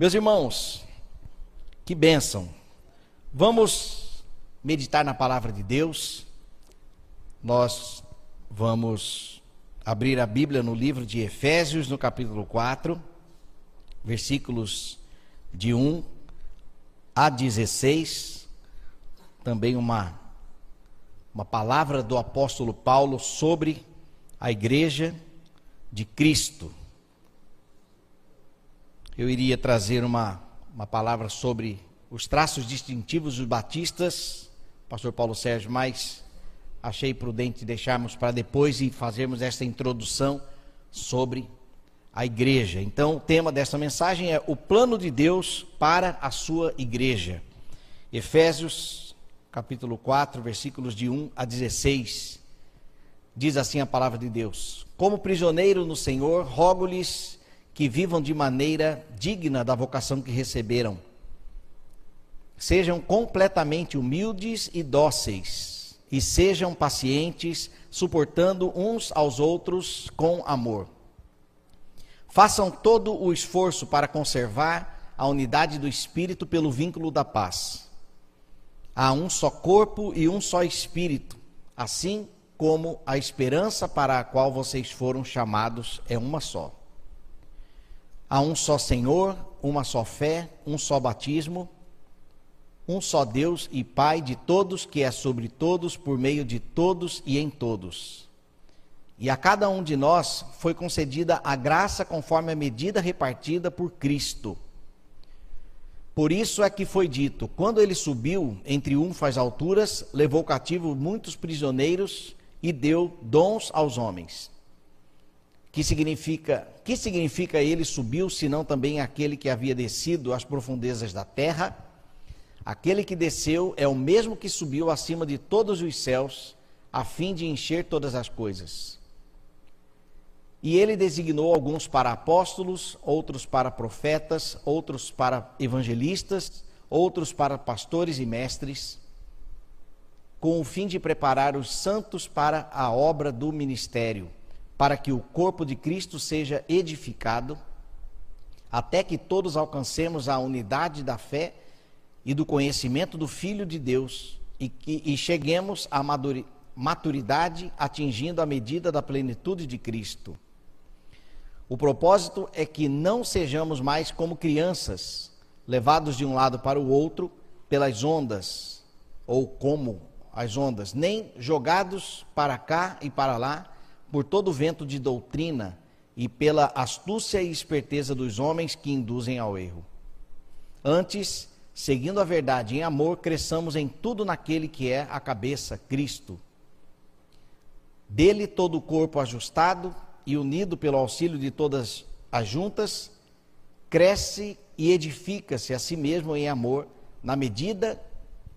Meus irmãos, que bênção. Vamos meditar na palavra de Deus. Nós vamos abrir a Bíblia no livro de Efésios, no capítulo 4, versículos de 1 a 16. Também uma, uma palavra do apóstolo Paulo sobre a igreja de Cristo. Eu iria trazer uma, uma palavra sobre os traços distintivos dos batistas, pastor Paulo Sérgio, mas achei prudente deixarmos para depois e fazermos esta introdução sobre a igreja. Então, o tema desta mensagem é o plano de Deus para a sua igreja. Efésios, capítulo 4, versículos de 1 a 16. Diz assim a palavra de Deus: Como prisioneiro no Senhor, rogo-lhes que vivam de maneira digna da vocação que receberam. Sejam completamente humildes e dóceis, e sejam pacientes, suportando uns aos outros com amor. Façam todo o esforço para conservar a unidade do espírito pelo vínculo da paz. Há um só corpo e um só espírito, assim como a esperança para a qual vocês foram chamados é uma só. Há um só Senhor, uma só fé, um só batismo, um só Deus e Pai de todos, que é sobre todos, por meio de todos e em todos. E a cada um de nós foi concedida a graça conforme a medida repartida por Cristo. Por isso é que foi dito: quando ele subiu entre triunfo alturas, levou cativo muitos prisioneiros e deu dons aos homens que significa, que significa ele subiu, senão também aquele que havia descido às profundezas da terra? Aquele que desceu é o mesmo que subiu acima de todos os céus, a fim de encher todas as coisas. E ele designou alguns para apóstolos, outros para profetas, outros para evangelistas, outros para pastores e mestres, com o fim de preparar os santos para a obra do ministério para que o corpo de Cristo seja edificado, até que todos alcancemos a unidade da fé e do conhecimento do Filho de Deus e, que, e cheguemos à maturidade, atingindo a medida da plenitude de Cristo. O propósito é que não sejamos mais como crianças, levados de um lado para o outro pelas ondas, ou como as ondas, nem jogados para cá e para lá por todo vento de doutrina e pela astúcia e esperteza dos homens que induzem ao erro. Antes, seguindo a verdade em amor, cresçamos em tudo naquele que é a cabeça, Cristo. Dele todo o corpo ajustado e unido pelo auxílio de todas as juntas, cresce e edifica-se a si mesmo em amor, na medida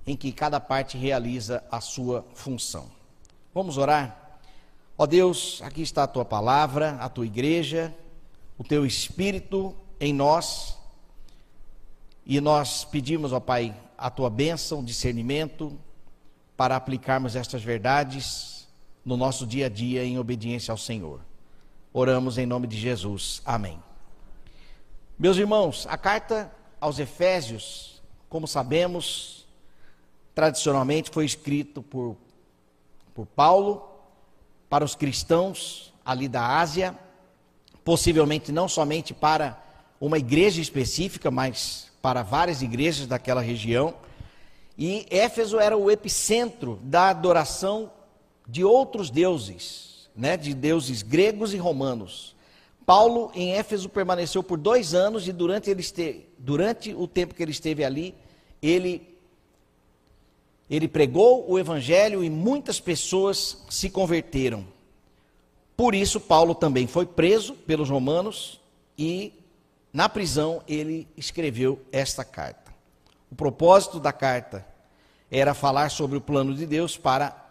em que cada parte realiza a sua função. Vamos orar? Ó Deus, aqui está a tua palavra, a tua igreja, o teu espírito em nós. E nós pedimos, ó Pai, a tua bênção, discernimento, para aplicarmos estas verdades no nosso dia a dia em obediência ao Senhor. Oramos em nome de Jesus. Amém. Meus irmãos, a carta aos Efésios, como sabemos, tradicionalmente foi escrito por, por Paulo para os cristãos ali da Ásia, possivelmente não somente para uma igreja específica, mas para várias igrejas daquela região. E Éfeso era o epicentro da adoração de outros deuses, né, de deuses gregos e romanos. Paulo em Éfeso permaneceu por dois anos e durante, ele este, durante o tempo que ele esteve ali, ele ele pregou o evangelho e muitas pessoas se converteram. Por isso, Paulo também foi preso pelos romanos e, na prisão, ele escreveu esta carta. O propósito da carta era falar sobre o plano de Deus para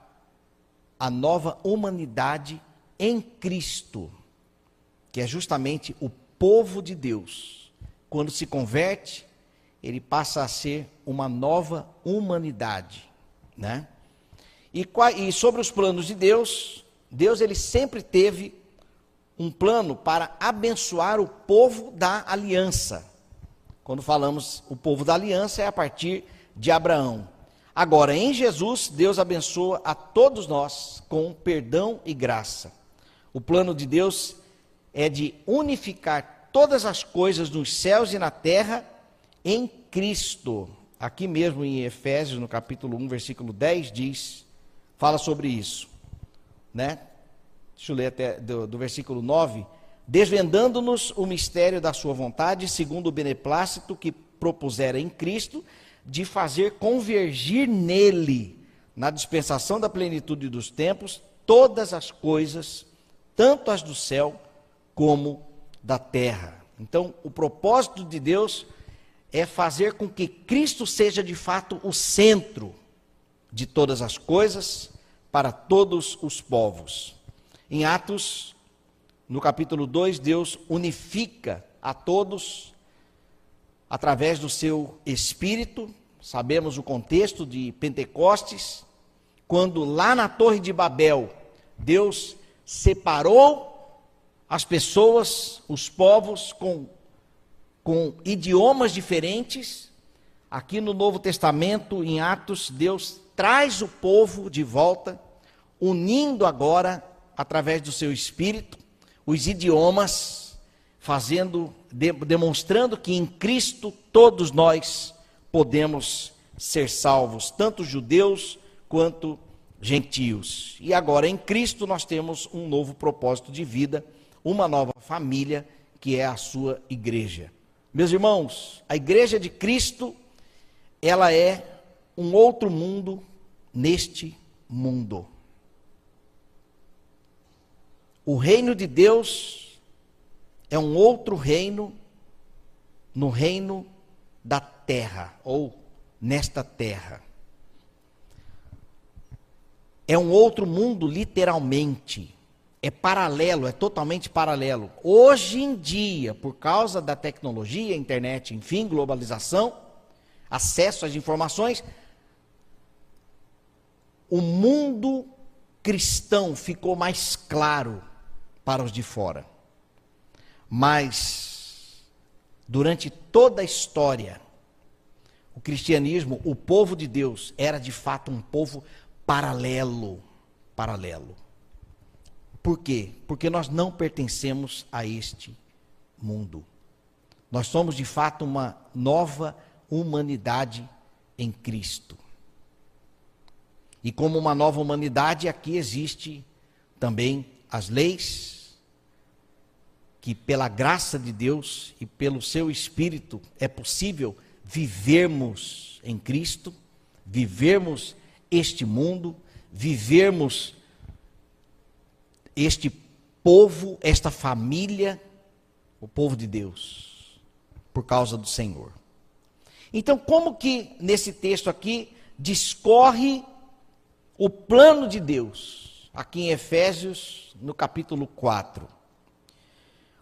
a nova humanidade em Cristo, que é justamente o povo de Deus. Quando se converte, ele passa a ser uma nova humanidade né? E, e sobre os planos de Deus, Deus ele sempre teve um plano para abençoar o povo da aliança. Quando falamos o povo da aliança, é a partir de Abraão. Agora, em Jesus, Deus abençoa a todos nós com perdão e graça. O plano de Deus é de unificar todas as coisas nos céus e na terra em Cristo. Aqui mesmo em Efésios, no capítulo 1, versículo 10, diz, fala sobre isso, né? Deixa eu ler até do, do versículo 9. Desvendando-nos o mistério da sua vontade, segundo o beneplácito que propusera em Cristo, de fazer convergir nele, na dispensação da plenitude dos tempos, todas as coisas, tanto as do céu como da terra. Então, o propósito de Deus é fazer com que Cristo seja de fato o centro de todas as coisas para todos os povos. Em Atos, no capítulo 2, Deus unifica a todos através do seu Espírito. Sabemos o contexto de Pentecostes, quando lá na Torre de Babel, Deus separou as pessoas, os povos com com idiomas diferentes. Aqui no Novo Testamento, em Atos, Deus traz o povo de volta, unindo agora, através do seu espírito, os idiomas, fazendo, de, demonstrando que em Cristo todos nós podemos ser salvos, tanto judeus quanto gentios. E agora em Cristo nós temos um novo propósito de vida, uma nova família, que é a sua igreja. Meus irmãos, a igreja de Cristo, ela é um outro mundo neste mundo. O reino de Deus é um outro reino no reino da terra, ou nesta terra. É um outro mundo, literalmente é paralelo, é totalmente paralelo. Hoje em dia, por causa da tecnologia, internet, enfim, globalização, acesso às informações, o mundo cristão ficou mais claro para os de fora. Mas, durante toda a história, o cristianismo, o povo de Deus, era de fato um povo paralelo. Paralelo. Por quê? Porque nós não pertencemos a este mundo. Nós somos de fato uma nova humanidade em Cristo. E como uma nova humanidade, aqui existe também as leis que pela graça de Deus e pelo seu espírito é possível vivermos em Cristo, vivermos este mundo, vivermos este povo, esta família, o povo de Deus, por causa do Senhor. Então, como que nesse texto aqui discorre o plano de Deus, aqui em Efésios, no capítulo 4?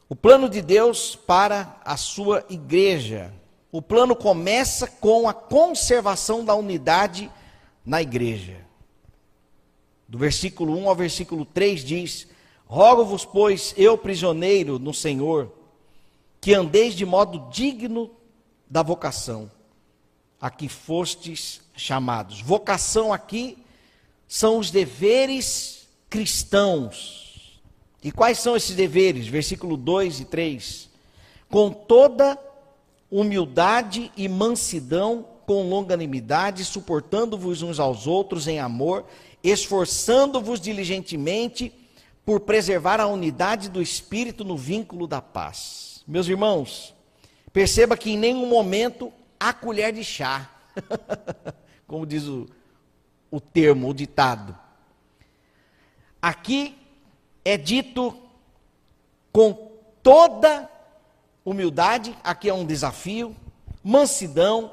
O plano de Deus para a sua igreja. O plano começa com a conservação da unidade na igreja do versículo 1 ao versículo 3 diz: Rogo-vos, pois, eu prisioneiro no Senhor, que andeis de modo digno da vocação a que fostes chamados. Vocação aqui são os deveres cristãos. E quais são esses deveres? Versículo 2 e 3. Com toda humildade e mansidão, com longanimidade, suportando-vos uns aos outros em amor, esforçando-vos diligentemente por preservar a unidade do espírito no vínculo da paz. Meus irmãos, perceba que em nenhum momento há colher de chá, como diz o, o termo, o ditado. Aqui é dito com toda humildade, aqui é um desafio, mansidão,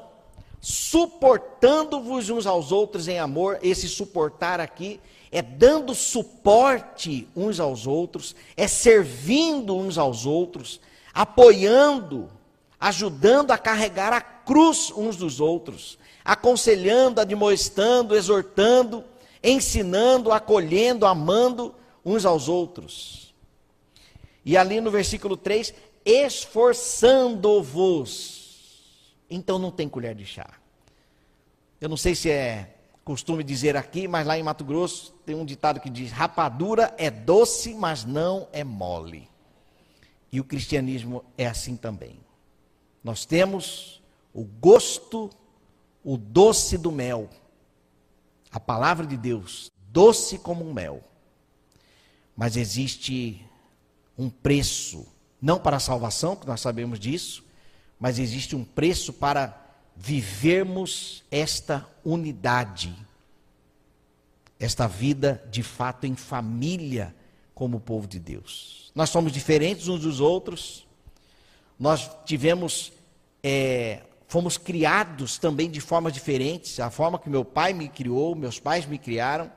suportando-vos uns aos outros em amor. Esse suportar aqui é dando suporte uns aos outros, é servindo uns aos outros, apoiando, ajudando a carregar a cruz uns dos outros, aconselhando, admoestando, exortando, ensinando, acolhendo, amando uns aos outros. E ali no versículo 3, esforçando-vos então não tem colher de chá. Eu não sei se é costume dizer aqui, mas lá em Mato Grosso tem um ditado que diz: rapadura é doce, mas não é mole. E o cristianismo é assim também. Nós temos o gosto, o doce do mel. A palavra de Deus, doce como um mel. Mas existe um preço, não para a salvação, que nós sabemos disso, mas existe um preço para vivermos esta unidade, esta vida de fato em família como povo de Deus. Nós somos diferentes uns dos outros, nós tivemos, é, fomos criados também de formas diferentes, a forma que meu pai me criou, meus pais me criaram,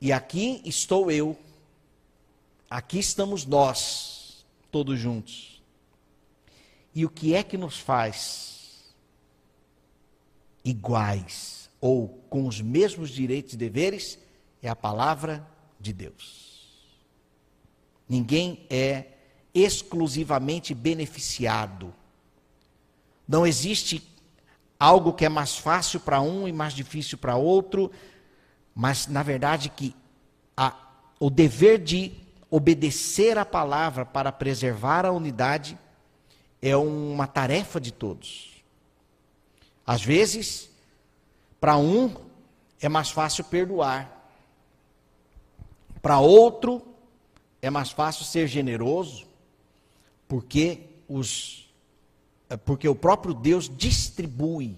e aqui estou eu, aqui estamos nós, todos juntos. E o que é que nos faz iguais ou com os mesmos direitos e deveres é a palavra de Deus. Ninguém é exclusivamente beneficiado. Não existe algo que é mais fácil para um e mais difícil para outro, mas na verdade que a, o dever de obedecer a palavra para preservar a unidade é uma tarefa de todos. Às vezes, para um é mais fácil perdoar. Para outro é mais fácil ser generoso, porque os é porque o próprio Deus distribui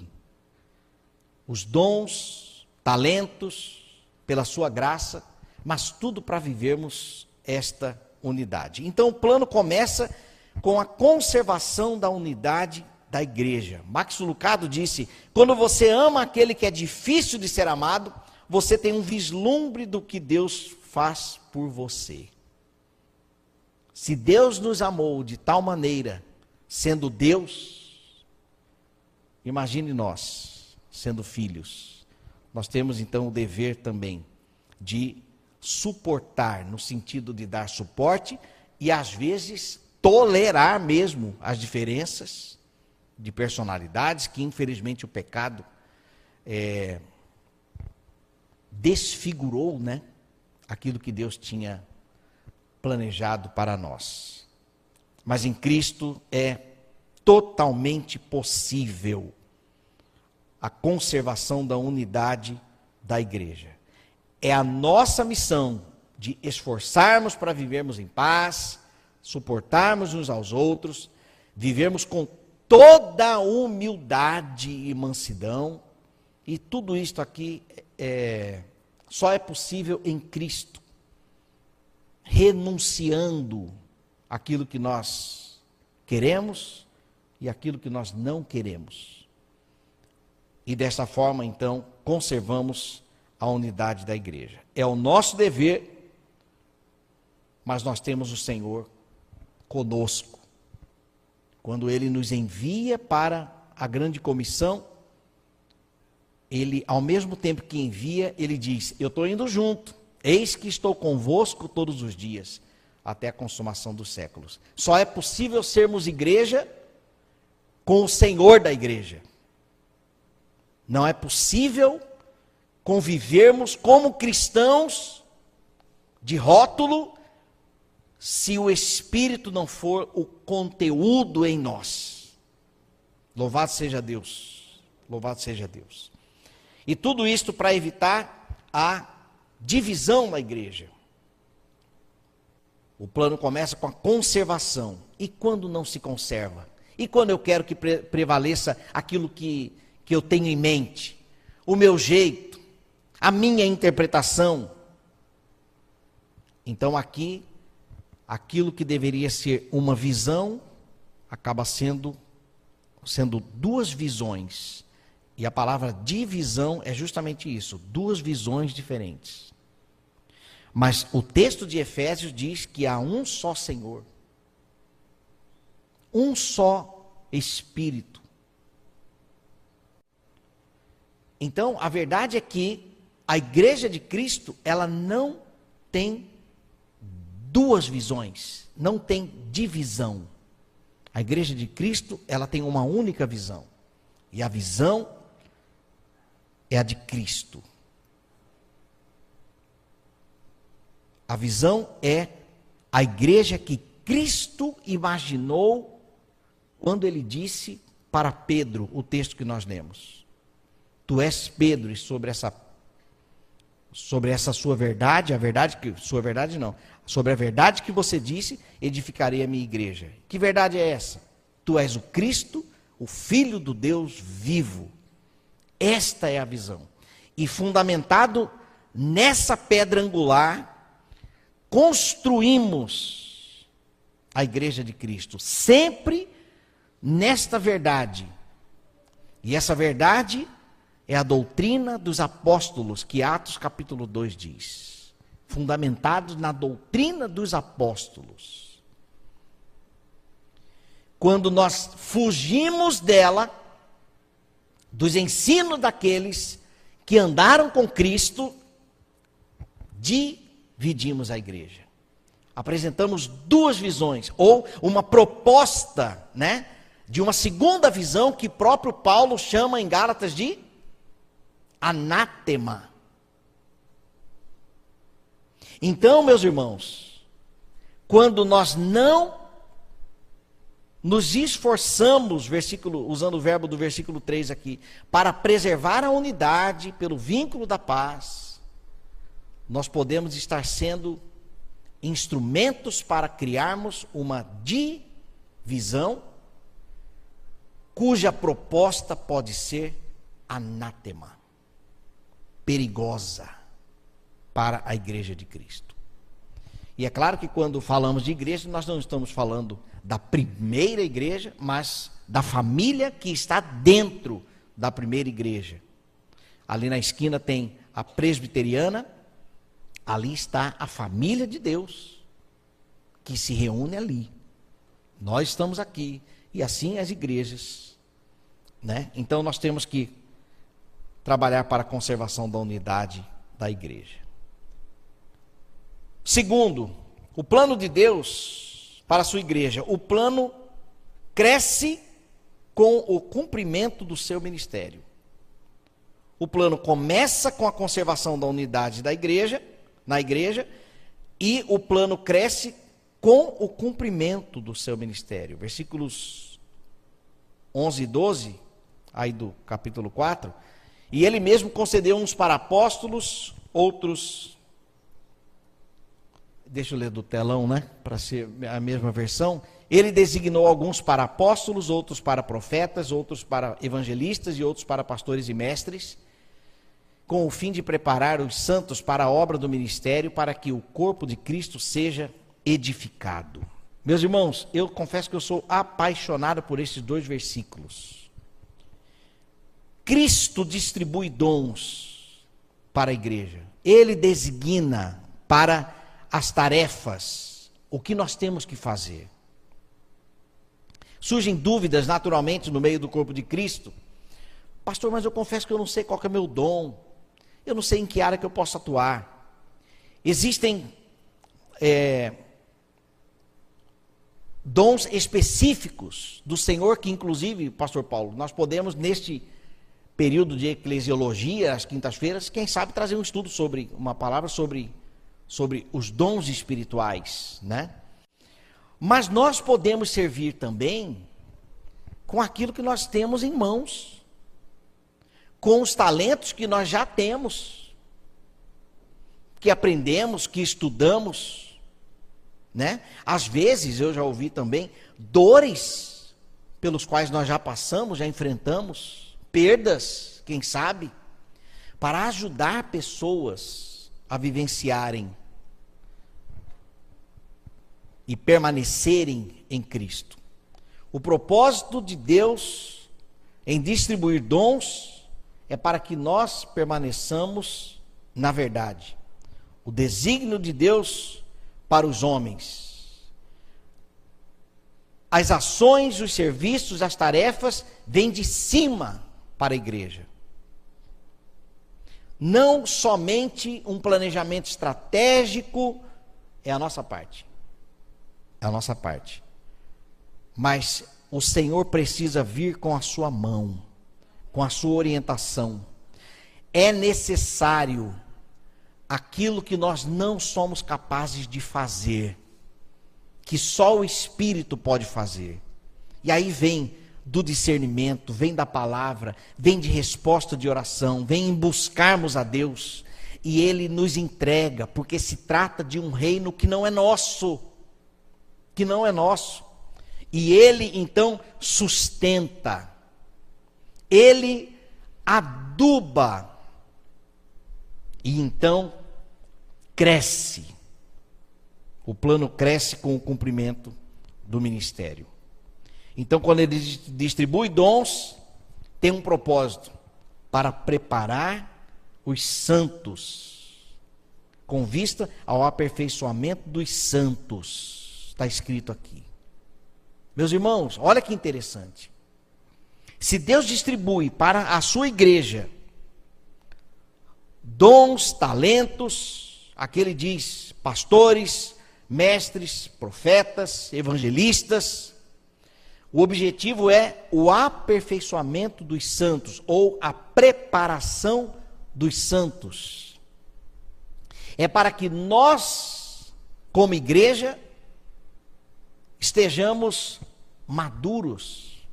os dons, talentos pela sua graça, mas tudo para vivermos esta unidade. Então o plano começa com a conservação da unidade da igreja. Max Lucado disse: quando você ama aquele que é difícil de ser amado, você tem um vislumbre do que Deus faz por você. Se Deus nos amou de tal maneira, sendo Deus, imagine nós, sendo filhos. Nós temos então o dever também de suportar, no sentido de dar suporte e às vezes tolerar mesmo as diferenças de personalidades que, infelizmente, o pecado é, desfigurou né, aquilo que Deus tinha planejado para nós. Mas em Cristo é totalmente possível a conservação da unidade da igreja. É a nossa missão de esforçarmos para vivermos em paz, suportarmos uns aos outros, vivermos com toda humildade e mansidão. E tudo isto aqui é, só é possível em Cristo, renunciando aquilo que nós queremos e aquilo que nós não queremos. E dessa forma, então, conservamos a unidade da igreja. É o nosso dever, mas nós temos o Senhor conosco quando ele nos envia para a grande comissão, ele, ao mesmo tempo que envia, ele diz: Eu estou indo junto, eis que estou convosco todos os dias, até a consumação dos séculos. Só é possível sermos igreja com o Senhor da igreja. Não é possível convivermos como cristãos de rótulo se o Espírito não for o conteúdo em nós. Louvado seja Deus. Louvado seja Deus. E tudo isto para evitar a divisão na igreja. O plano começa com a conservação. E quando não se conserva? E quando eu quero que pre prevaleça aquilo que, que eu tenho em mente? O meu jeito, a minha interpretação. Então aqui aquilo que deveria ser uma visão acaba sendo sendo duas visões. E a palavra divisão é justamente isso, duas visões diferentes. Mas o texto de Efésios diz que há um só Senhor, um só Espírito. Então, a verdade é que a igreja de Cristo, ela não tem duas visões, não tem divisão. A igreja de Cristo, ela tem uma única visão. E a visão é a de Cristo. A visão é a igreja que Cristo imaginou quando ele disse para Pedro, o texto que nós lemos. Tu és Pedro e sobre essa sobre essa sua verdade, a verdade que sua verdade não, sobre a verdade que você disse, edificarei a minha igreja. Que verdade é essa? Tu és o Cristo, o filho do Deus vivo. Esta é a visão. E fundamentado nessa pedra angular, construímos a igreja de Cristo, sempre nesta verdade. E essa verdade é a doutrina dos apóstolos, que Atos capítulo 2 diz. Fundamentados na doutrina dos apóstolos. Quando nós fugimos dela, dos ensinos daqueles que andaram com Cristo, dividimos a igreja. Apresentamos duas visões, ou uma proposta, né? De uma segunda visão que próprio Paulo chama em Gálatas de anátema. Então, meus irmãos, quando nós não nos esforçamos, versículo, usando o verbo do versículo 3 aqui, para preservar a unidade pelo vínculo da paz, nós podemos estar sendo instrumentos para criarmos uma divisão cuja proposta pode ser anátema perigosa para a igreja de Cristo. E é claro que quando falamos de igreja, nós não estamos falando da primeira igreja, mas da família que está dentro da primeira igreja. Ali na esquina tem a presbiteriana, ali está a família de Deus, que se reúne ali. Nós estamos aqui, e assim as igrejas. Né? Então nós temos que trabalhar para a conservação da unidade da igreja. Segundo, o plano de Deus para a sua igreja. O plano cresce com o cumprimento do seu ministério. O plano começa com a conservação da unidade da igreja, na igreja, e o plano cresce com o cumprimento do seu ministério. Versículos 11 e 12, aí do capítulo 4, e ele mesmo concedeu uns para apóstolos, outros. Deixa eu ler do telão, né? Para ser a mesma versão. Ele designou alguns para apóstolos, outros para profetas, outros para evangelistas e outros para pastores e mestres, com o fim de preparar os santos para a obra do ministério, para que o corpo de Cristo seja edificado. Meus irmãos, eu confesso que eu sou apaixonado por esses dois versículos. Cristo distribui dons para a igreja. Ele designa para as tarefas o que nós temos que fazer. Surgem dúvidas naturalmente no meio do corpo de Cristo. Pastor, mas eu confesso que eu não sei qual é o meu dom. Eu não sei em que área que eu posso atuar. Existem é, dons específicos do Senhor que, inclusive, Pastor Paulo, nós podemos neste período de eclesiologia, às quintas-feiras, quem sabe trazer um estudo sobre, uma palavra sobre, sobre os dons espirituais, né? Mas nós podemos servir também com aquilo que nós temos em mãos, com os talentos que nós já temos, que aprendemos, que estudamos, né? Às vezes eu já ouvi também dores pelos quais nós já passamos, já enfrentamos, perdas, quem sabe, para ajudar pessoas a vivenciarem e permanecerem em Cristo. O propósito de Deus em distribuir dons é para que nós permaneçamos na verdade. O desígnio de Deus para os homens. As ações, os serviços, as tarefas vêm de cima para a igreja. Não somente um planejamento estratégico é a nossa parte. É a nossa parte. Mas o Senhor precisa vir com a sua mão, com a sua orientação. É necessário aquilo que nós não somos capazes de fazer, que só o Espírito pode fazer. E aí vem do discernimento, vem da palavra, vem de resposta de oração, vem em buscarmos a Deus. E Ele nos entrega, porque se trata de um reino que não é nosso. Que não é nosso. E Ele então sustenta. Ele aduba. E então cresce. O plano cresce com o cumprimento do ministério. Então, quando ele distribui dons, tem um propósito para preparar os santos, com vista ao aperfeiçoamento dos santos. Está escrito aqui. Meus irmãos, olha que interessante. Se Deus distribui para a sua igreja dons, talentos, aqui ele diz pastores, mestres, profetas, evangelistas, o objetivo é o aperfeiçoamento dos santos ou a preparação dos santos. É para que nós, como igreja, estejamos maduros.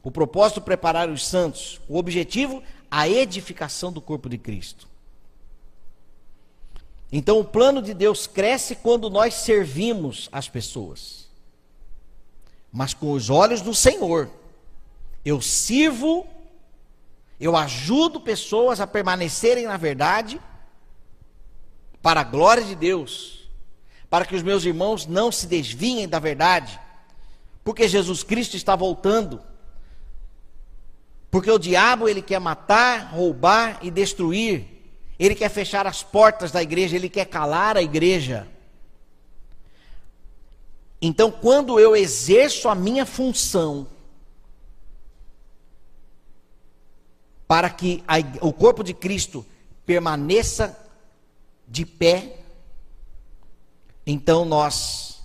O propósito preparar os santos, o objetivo a edificação do corpo de Cristo. Então o plano de Deus cresce quando nós servimos as pessoas mas com os olhos do Senhor. Eu sirvo, eu ajudo pessoas a permanecerem na verdade, para a glória de Deus, para que os meus irmãos não se desviem da verdade, porque Jesus Cristo está voltando. Porque o diabo ele quer matar, roubar e destruir. Ele quer fechar as portas da igreja, ele quer calar a igreja. Então, quando eu exerço a minha função para que a, o corpo de Cristo permaneça de pé, então nós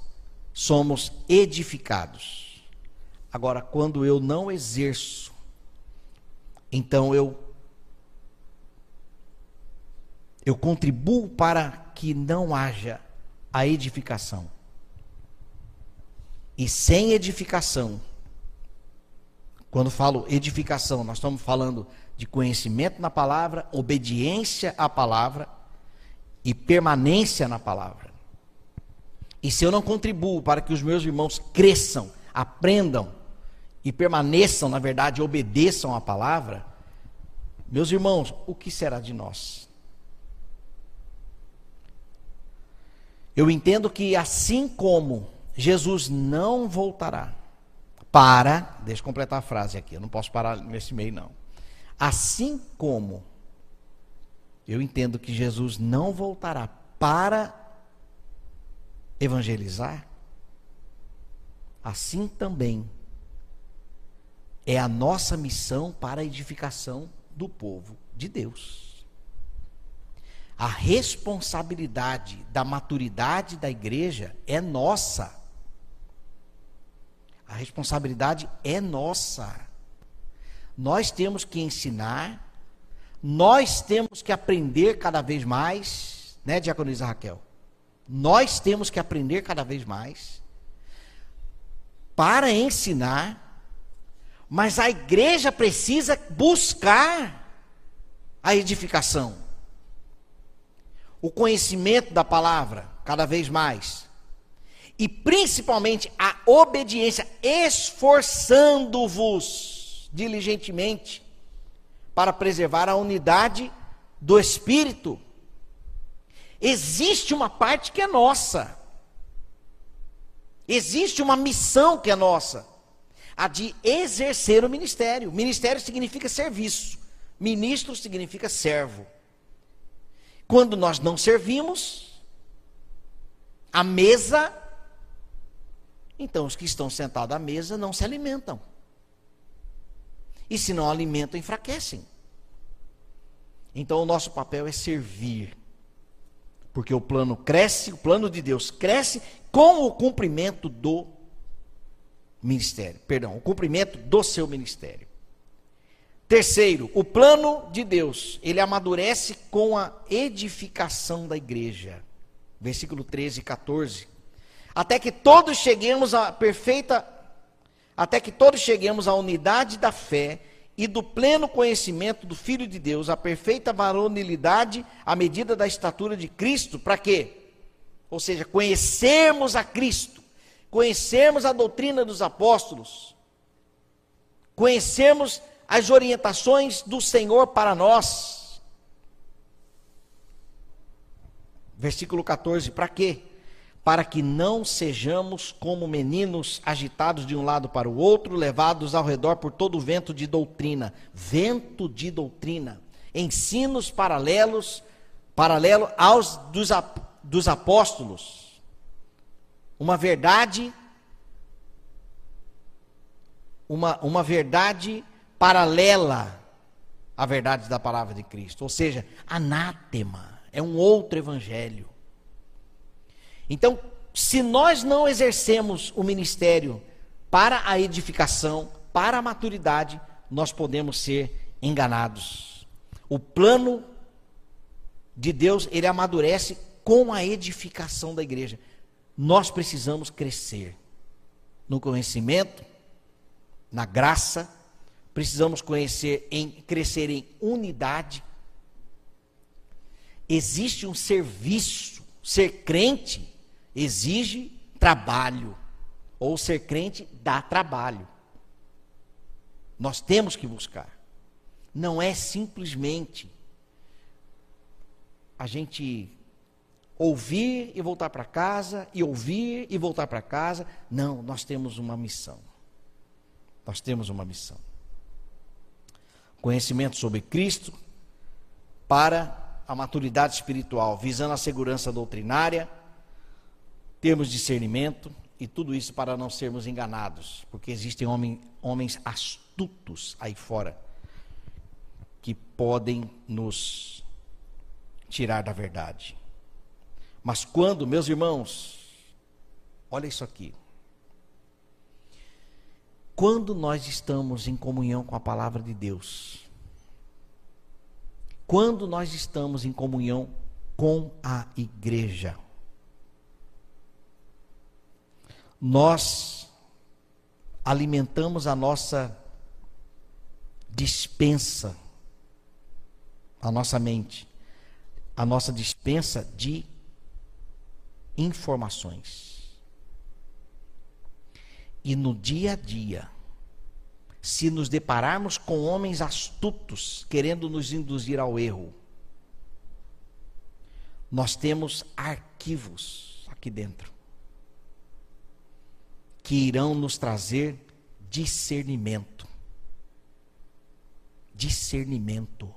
somos edificados. Agora, quando eu não exerço, então eu eu contribuo para que não haja a edificação e sem edificação. Quando falo edificação, nós estamos falando de conhecimento na palavra, obediência à palavra e permanência na palavra. E se eu não contribuo para que os meus irmãos cresçam, aprendam e permaneçam, na verdade, obedeçam à palavra, meus irmãos, o que será de nós? Eu entendo que assim como Jesus não voltará para, deixa eu completar a frase aqui, eu não posso parar nesse meio não. Assim como eu entendo que Jesus não voltará para evangelizar, assim também é a nossa missão para a edificação do povo de Deus. A responsabilidade da maturidade da igreja é nossa. A responsabilidade é nossa. Nós temos que ensinar, nós temos que aprender cada vez mais, né, Diaconisa Raquel? Nós temos que aprender cada vez mais para ensinar, mas a igreja precisa buscar a edificação, o conhecimento da palavra cada vez mais e principalmente a obediência, esforçando-vos diligentemente para preservar a unidade do espírito. Existe uma parte que é nossa. Existe uma missão que é nossa, a de exercer o ministério. Ministério significa serviço, ministro significa servo. Quando nós não servimos, a mesa então, os que estão sentados à mesa não se alimentam. E se não alimentam, enfraquecem. Então, o nosso papel é servir. Porque o plano cresce, o plano de Deus cresce com o cumprimento do ministério, perdão, o cumprimento do seu ministério. Terceiro, o plano de Deus, ele amadurece com a edificação da igreja. Versículo 13 e 14. Até que todos cheguemos à perfeita até que todos cheguemos à unidade da fé e do pleno conhecimento do Filho de Deus, à perfeita varonilidade, à medida da estatura de Cristo, para quê? Ou seja, conhecermos a Cristo, conhecermos a doutrina dos apóstolos, conhecermos as orientações do Senhor para nós. Versículo 14: para quê? Para que não sejamos como meninos agitados de um lado para o outro, levados ao redor por todo o vento de doutrina vento de doutrina, ensinos paralelos, paralelo aos dos, dos apóstolos. Uma verdade, uma, uma verdade paralela à verdade da palavra de Cristo, ou seja, anátema, é um outro evangelho. Então, se nós não exercemos o ministério para a edificação, para a maturidade, nós podemos ser enganados. O plano de Deus, ele amadurece com a edificação da igreja. Nós precisamos crescer no conhecimento, na graça precisamos conhecer em crescer em unidade. Existe um serviço. Ser crente exige trabalho. Ou ser crente dá trabalho. Nós temos que buscar. Não é simplesmente a gente ouvir e voltar para casa, e ouvir e voltar para casa. Não, nós temos uma missão. Nós temos uma missão conhecimento sobre Cristo para a maturidade espiritual, visando a segurança doutrinária, termos discernimento e tudo isso para não sermos enganados, porque existem homens astutos aí fora que podem nos tirar da verdade. Mas quando, meus irmãos, olha isso aqui. Quando nós estamos em comunhão com a palavra de Deus, quando nós estamos em comunhão com a igreja, nós alimentamos a nossa dispensa, a nossa mente, a nossa dispensa de informações. E no dia a dia, se nos depararmos com homens astutos querendo nos induzir ao erro, nós temos arquivos aqui dentro que irão nos trazer discernimento. Discernimento.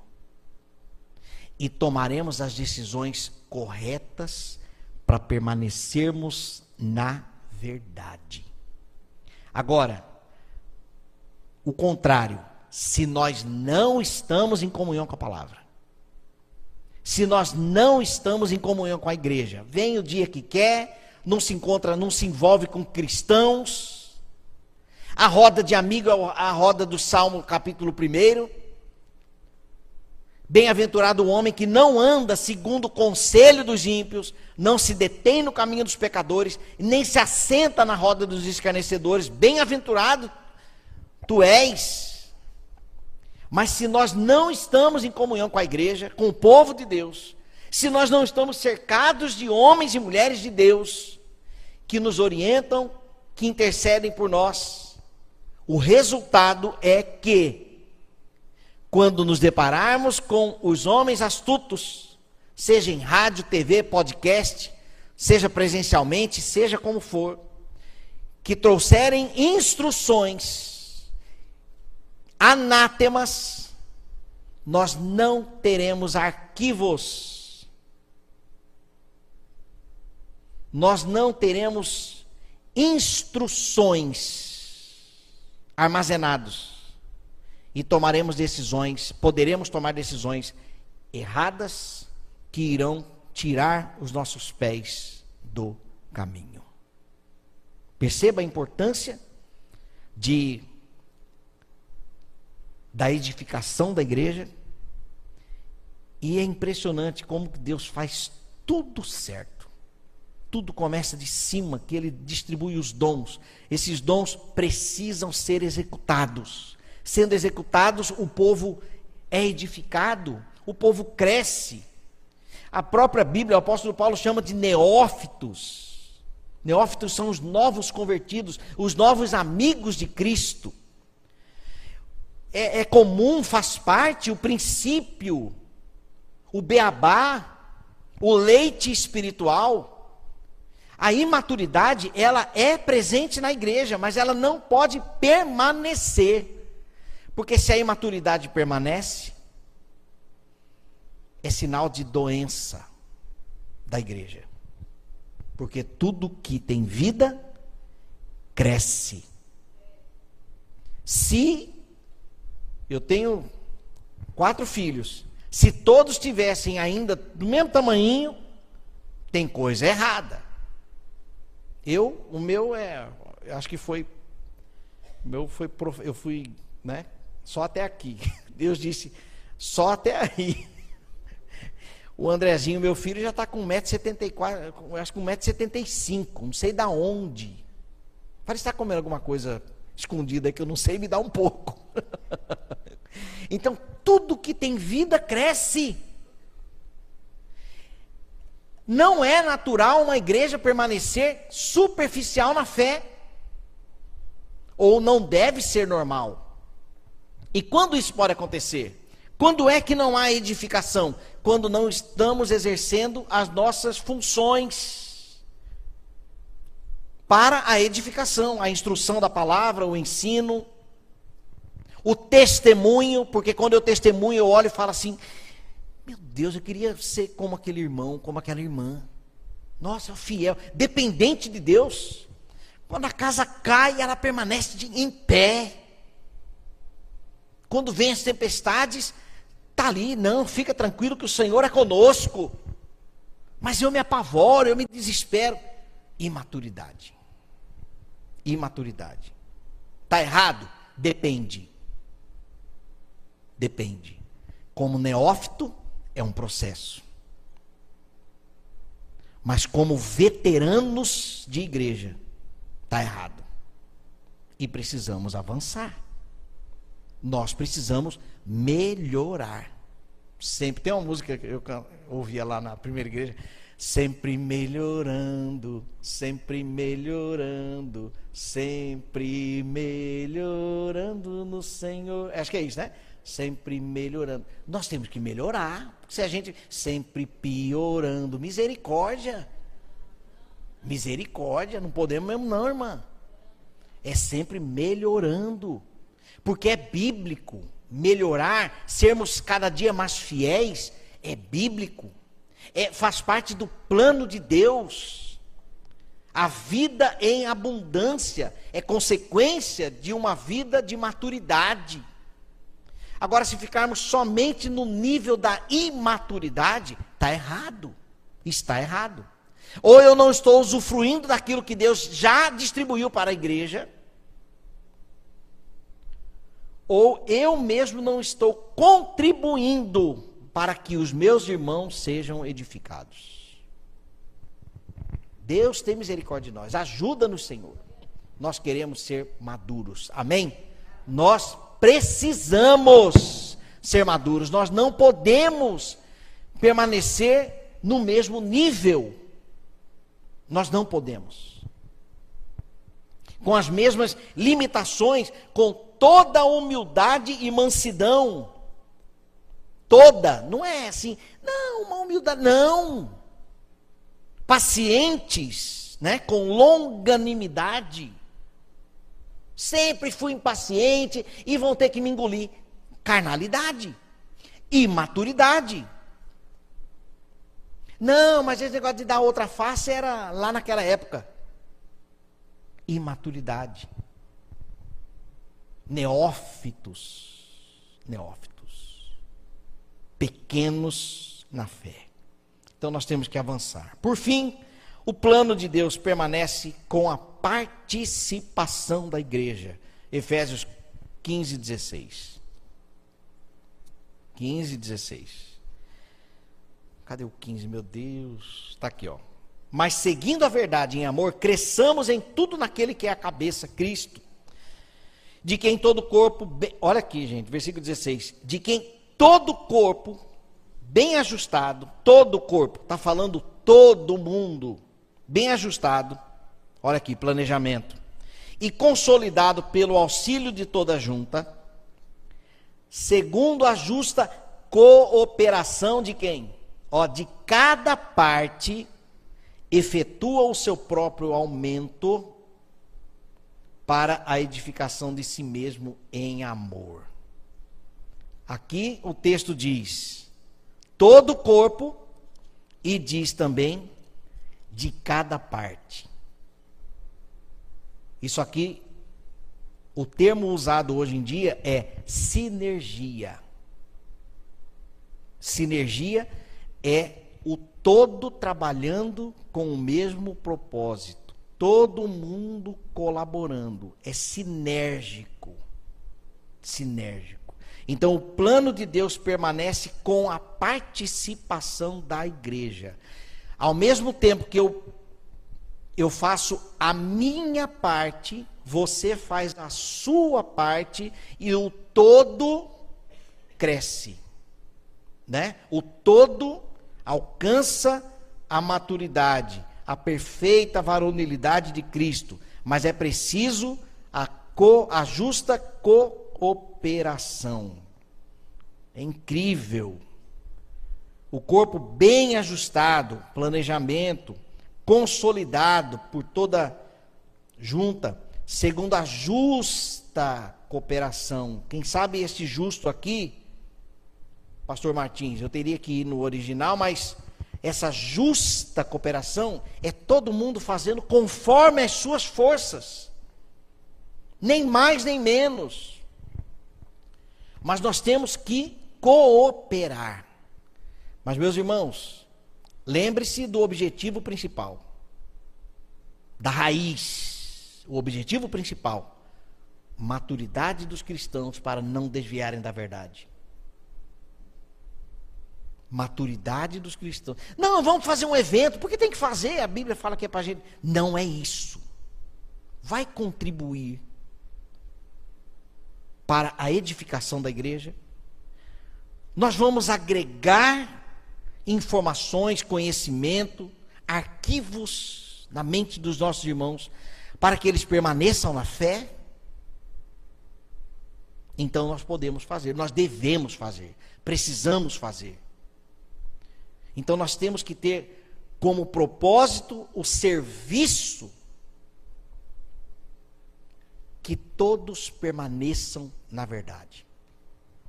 E tomaremos as decisões corretas para permanecermos na verdade. Agora, o contrário, se nós não estamos em comunhão com a palavra, se nós não estamos em comunhão com a igreja, vem o dia que quer, não se encontra, não se envolve com cristãos, a roda de amigo é a roda do Salmo capítulo 1. Bem-aventurado o homem que não anda segundo o conselho dos ímpios, não se detém no caminho dos pecadores, nem se assenta na roda dos escarnecedores. Bem-aventurado tu és. Mas se nós não estamos em comunhão com a igreja, com o povo de Deus, se nós não estamos cercados de homens e mulheres de Deus que nos orientam, que intercedem por nós, o resultado é que, quando nos depararmos com os homens astutos, seja em rádio, TV, podcast, seja presencialmente, seja como for, que trouxerem instruções anátemas, nós não teremos arquivos. Nós não teremos instruções armazenados e tomaremos decisões, poderemos tomar decisões erradas que irão tirar os nossos pés do caminho. Perceba a importância de da edificação da igreja. E é impressionante como Deus faz tudo certo. Tudo começa de cima, que ele distribui os dons. Esses dons precisam ser executados. Sendo executados, o povo é edificado, o povo cresce. A própria Bíblia, o apóstolo Paulo chama de neófitos. Neófitos são os novos convertidos, os novos amigos de Cristo é, é comum, faz parte, o princípio, o beabá, o leite espiritual. A imaturidade, ela é presente na igreja, mas ela não pode permanecer. Porque se a imaturidade permanece, é sinal de doença da igreja. Porque tudo que tem vida cresce. Se eu tenho quatro filhos. Se todos tivessem ainda do mesmo tamanho, tem coisa errada. Eu, o meu é, acho que foi, meu foi, eu fui, né, só até aqui. Deus disse, só até aí. O Andrezinho, meu filho, já está com 1,74m, acho que 1,75m, não sei da onde. Parece estar tá comendo alguma coisa escondida que eu não sei, me dá um pouco. então, tudo que tem vida cresce. Não é natural uma igreja permanecer superficial na fé. Ou não deve ser normal. E quando isso pode acontecer? Quando é que não há edificação? Quando não estamos exercendo as nossas funções para a edificação, a instrução da palavra, o ensino, o testemunho, porque quando eu testemunho, eu olho e falo assim: meu Deus, eu queria ser como aquele irmão, como aquela irmã. Nossa, fiel, dependente de Deus. Quando a casa cai, ela permanece de, em pé. Quando vem as tempestades, está ali, não, fica tranquilo que o Senhor é conosco. Mas eu me apavoro, eu me desespero. Imaturidade imaturidade. Está errado? Depende. Depende. Como neófito, é um processo. Mas como veteranos de igreja, está errado. E precisamos avançar. Nós precisamos melhorar. Sempre tem uma música que eu ouvia lá na primeira igreja sempre melhorando, sempre melhorando, sempre melhorando no Senhor. Acho que é isso, né? Sempre melhorando. Nós temos que melhorar. Se a gente sempre piorando, misericórdia. Misericórdia, não podemos mesmo não, irmã. É sempre melhorando. Porque é bíblico. Melhorar, sermos cada dia mais fiéis, é bíblico é, faz parte do plano de Deus. A vida em abundância é consequência de uma vida de maturidade. Agora, se ficarmos somente no nível da imaturidade, está errado. Está errado. Ou eu não estou usufruindo daquilo que Deus já distribuiu para a igreja, ou eu mesmo não estou contribuindo para que os meus irmãos sejam edificados. Deus tem misericórdia de nós, ajuda-nos, Senhor. Nós queremos ser maduros, amém? Nós precisamos ser maduros, nós não podemos permanecer no mesmo nível. Nós não podemos. Com as mesmas limitações, com toda a humildade e mansidão, toda. Não é assim, não, uma humildade, não. Pacientes, né, com longanimidade. Sempre fui impaciente e vão ter que me engolir. Carnalidade, imaturidade. Não, mas esse negócio de dar outra face era lá naquela época. Imaturidade. Neófitos. Neófitos pequenos na fé. Então nós temos que avançar. Por fim, o plano de Deus permanece com a participação da igreja. Efésios 15, 16. 15, 16. Cadê o 15, meu Deus? Está aqui, ó. Mas seguindo a verdade em amor, cresçamos em tudo naquele que é a cabeça, Cristo. De quem todo corpo, olha aqui, gente, versículo 16. De quem todo corpo, bem ajustado, todo corpo, está falando todo mundo, bem ajustado, olha aqui, planejamento, e consolidado pelo auxílio de toda a junta, segundo a justa cooperação de quem? Ó, de cada parte efetua o seu próprio aumento para a edificação de si mesmo em amor. Aqui o texto diz: todo o corpo, e diz também de cada parte. Isso aqui, o termo usado hoje em dia é sinergia. Sinergia é o todo trabalhando com o mesmo propósito, todo mundo colaborando, é sinérgico. Sinérgico. Então, o plano de Deus permanece com a participação da igreja. Ao mesmo tempo que eu, eu faço a minha parte, você faz a sua parte e o todo cresce. Né? O todo alcança a maturidade, a perfeita varonilidade de Cristo, mas é preciso a, co, a justa cooperação. É incrível. O corpo bem ajustado, planejamento, consolidado por toda junta, segundo a justa cooperação. Quem sabe este justo aqui Pastor Martins, eu teria que ir no original, mas essa justa cooperação é todo mundo fazendo conforme as suas forças, nem mais nem menos. Mas nós temos que cooperar. Mas, meus irmãos, lembre-se do objetivo principal, da raiz, o objetivo principal: maturidade dos cristãos para não desviarem da verdade maturidade dos cristãos. Não, vamos fazer um evento, porque tem que fazer, a Bíblia fala que é para gente. Não é isso. Vai contribuir para a edificação da igreja. Nós vamos agregar informações, conhecimento, arquivos na mente dos nossos irmãos, para que eles permaneçam na fé. Então nós podemos fazer, nós devemos fazer, precisamos fazer. Então nós temos que ter como propósito o serviço que todos permaneçam na verdade.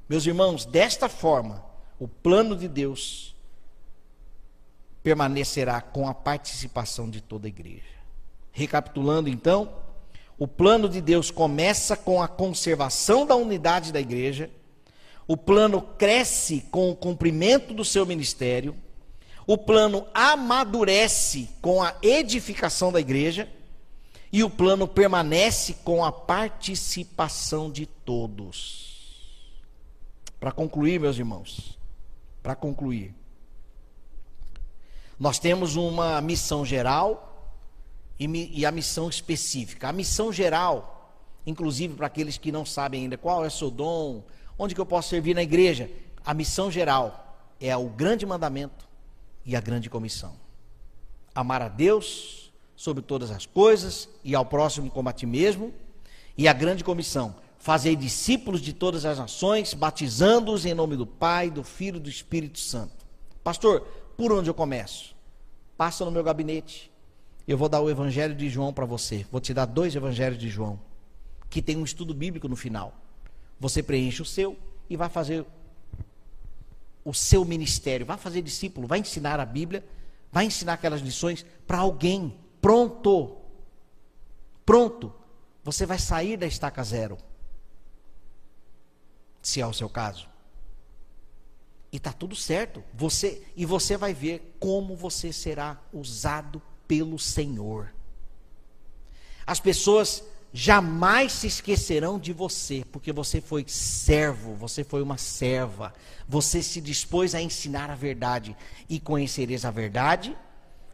Meus irmãos, desta forma, o plano de Deus permanecerá com a participação de toda a igreja. Recapitulando então, o plano de Deus começa com a conservação da unidade da igreja, o plano cresce com o cumprimento do seu ministério, o plano amadurece com a edificação da igreja e o plano permanece com a participação de todos. Para concluir, meus irmãos, para concluir, nós temos uma missão geral e, a missão específica. A missão geral, inclusive para aqueles que não sabem ainda qual é seu dom, onde que eu posso servir na igreja, a missão geral é o grande mandamento e a grande comissão. Amar a Deus sobre todas as coisas e ao próximo como a ti mesmo. E a grande comissão, fazer discípulos de todas as nações, batizando-os em nome do Pai, do Filho e do Espírito Santo. Pastor, por onde eu começo? Passa no meu gabinete. Eu vou dar o Evangelho de João para você. Vou te dar dois Evangelhos de João, que tem um estudo bíblico no final. Você preenche o seu e vai fazer o seu ministério, vai fazer discípulo, vai ensinar a Bíblia, vai ensinar aquelas lições para alguém. Pronto. Pronto. Você vai sair da estaca zero. Se é o seu caso. E está tudo certo. Você e você vai ver como você será usado pelo Senhor. As pessoas jamais se esquecerão de você, porque você foi servo, você foi uma serva, você se dispôs a ensinar a verdade e conhecereis a verdade,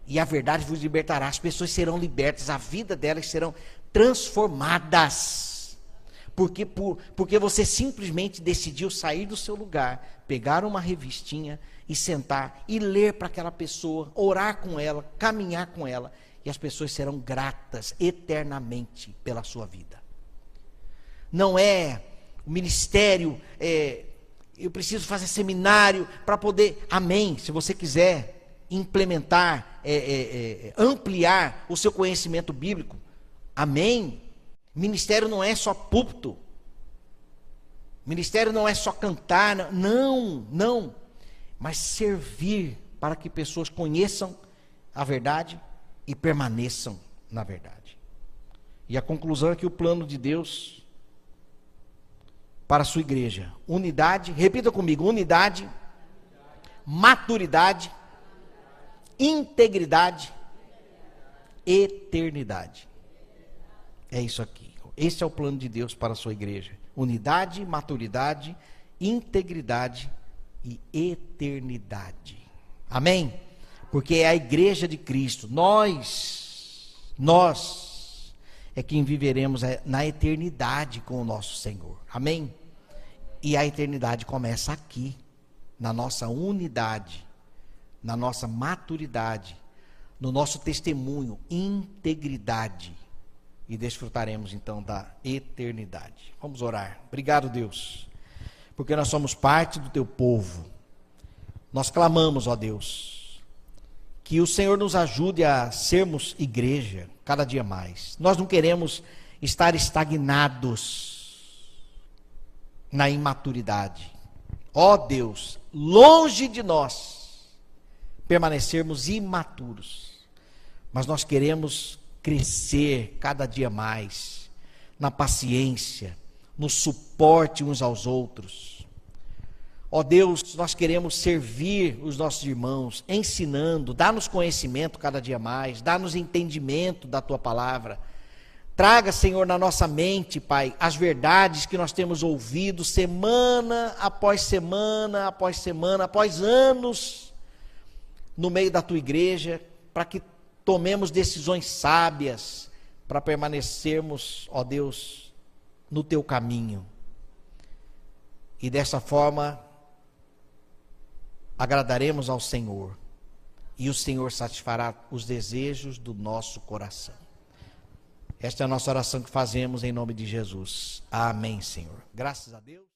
e a verdade vos libertará. As pessoas serão libertas, a vida delas serão transformadas. Porque, por, porque você simplesmente decidiu sair do seu lugar, pegar uma revistinha e sentar e ler para aquela pessoa, orar com ela, caminhar com ela e as pessoas serão gratas eternamente pela sua vida. Não é o ministério, é, eu preciso fazer seminário para poder, amém, se você quiser implementar, é, é, é, ampliar o seu conhecimento bíblico, amém. Ministério não é só púlpito, ministério não é só cantar, não, não, mas servir para que pessoas conheçam a verdade e permaneçam na verdade. E a conclusão é que o plano de Deus para a sua igreja, unidade, repita comigo, unidade, maturidade, integridade, eternidade. É isso aqui. Esse é o plano de Deus para a sua igreja. Unidade, maturidade, integridade e eternidade. Amém? porque é a igreja de Cristo. Nós, nós é quem viveremos na eternidade com o nosso Senhor. Amém? E a eternidade começa aqui, na nossa unidade, na nossa maturidade, no nosso testemunho, integridade. E desfrutaremos então da eternidade. Vamos orar. Obrigado, Deus, porque nós somos parte do teu povo. Nós clamamos, ó Deus que o Senhor nos ajude a sermos igreja cada dia mais. Nós não queremos estar estagnados na imaturidade. Ó Deus, longe de nós permanecermos imaturos, mas nós queremos crescer cada dia mais na paciência, no suporte uns aos outros Ó Deus, nós queremos servir os nossos irmãos, ensinando, dá-nos conhecimento cada dia mais, dá-nos entendimento da tua palavra. Traga, Senhor, na nossa mente, Pai, as verdades que nós temos ouvido semana após semana, após semana, após anos no meio da tua igreja, para que tomemos decisões sábias, para permanecermos, ó Deus, no teu caminho. E dessa forma, agradaremos ao Senhor e o Senhor satisfará os desejos do nosso coração. Esta é a nossa oração que fazemos em nome de Jesus. Amém, Senhor. Graças a Deus.